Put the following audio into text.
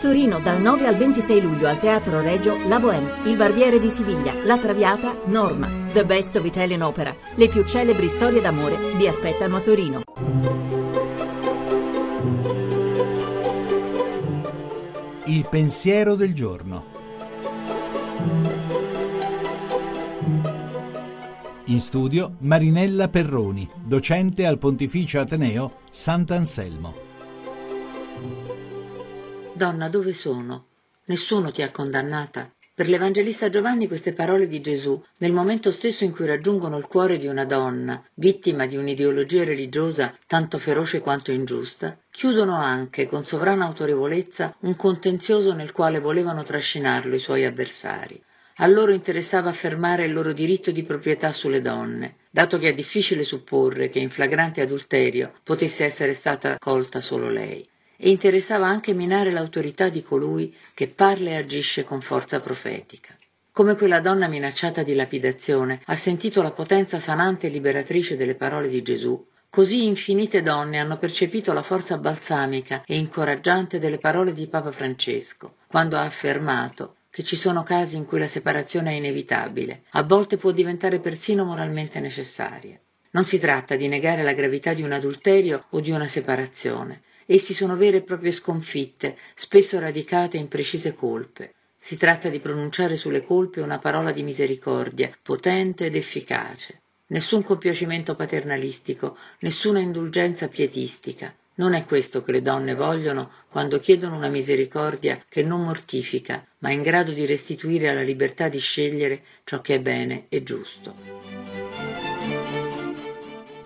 Torino dal 9 al 26 luglio al Teatro Regio La Bohème, Il Barbiere di Siviglia, La Traviata, Norma, The Best of Italian Opera. Le più celebri storie d'amore vi aspettano a Torino. Il pensiero del giorno. In studio Marinella Perroni, docente al Pontificio Ateneo Sant'Anselmo. Donna, dove sono? Nessuno ti ha condannata. Per l'Evangelista Giovanni queste parole di Gesù, nel momento stesso in cui raggiungono il cuore di una donna, vittima di un'ideologia religiosa tanto feroce quanto ingiusta, chiudono anche, con sovrana autorevolezza, un contenzioso nel quale volevano trascinarlo i suoi avversari. A loro interessava affermare il loro diritto di proprietà sulle donne, dato che è difficile supporre che in flagrante adulterio potesse essere stata colta solo lei e interessava anche minare l'autorità di colui che parla e agisce con forza profetica. Come quella donna minacciata di lapidazione ha sentito la potenza sanante e liberatrice delle parole di Gesù, così infinite donne hanno percepito la forza balsamica e incoraggiante delle parole di Papa Francesco, quando ha affermato che ci sono casi in cui la separazione è inevitabile, a volte può diventare persino moralmente necessaria. Non si tratta di negare la gravità di un adulterio o di una separazione, Essi sono vere e proprie sconfitte, spesso radicate in precise colpe. Si tratta di pronunciare sulle colpe una parola di misericordia, potente ed efficace. Nessun compiacimento paternalistico, nessuna indulgenza pietistica. Non è questo che le donne vogliono quando chiedono una misericordia che non mortifica, ma in grado di restituire alla libertà di scegliere ciò che è bene e giusto.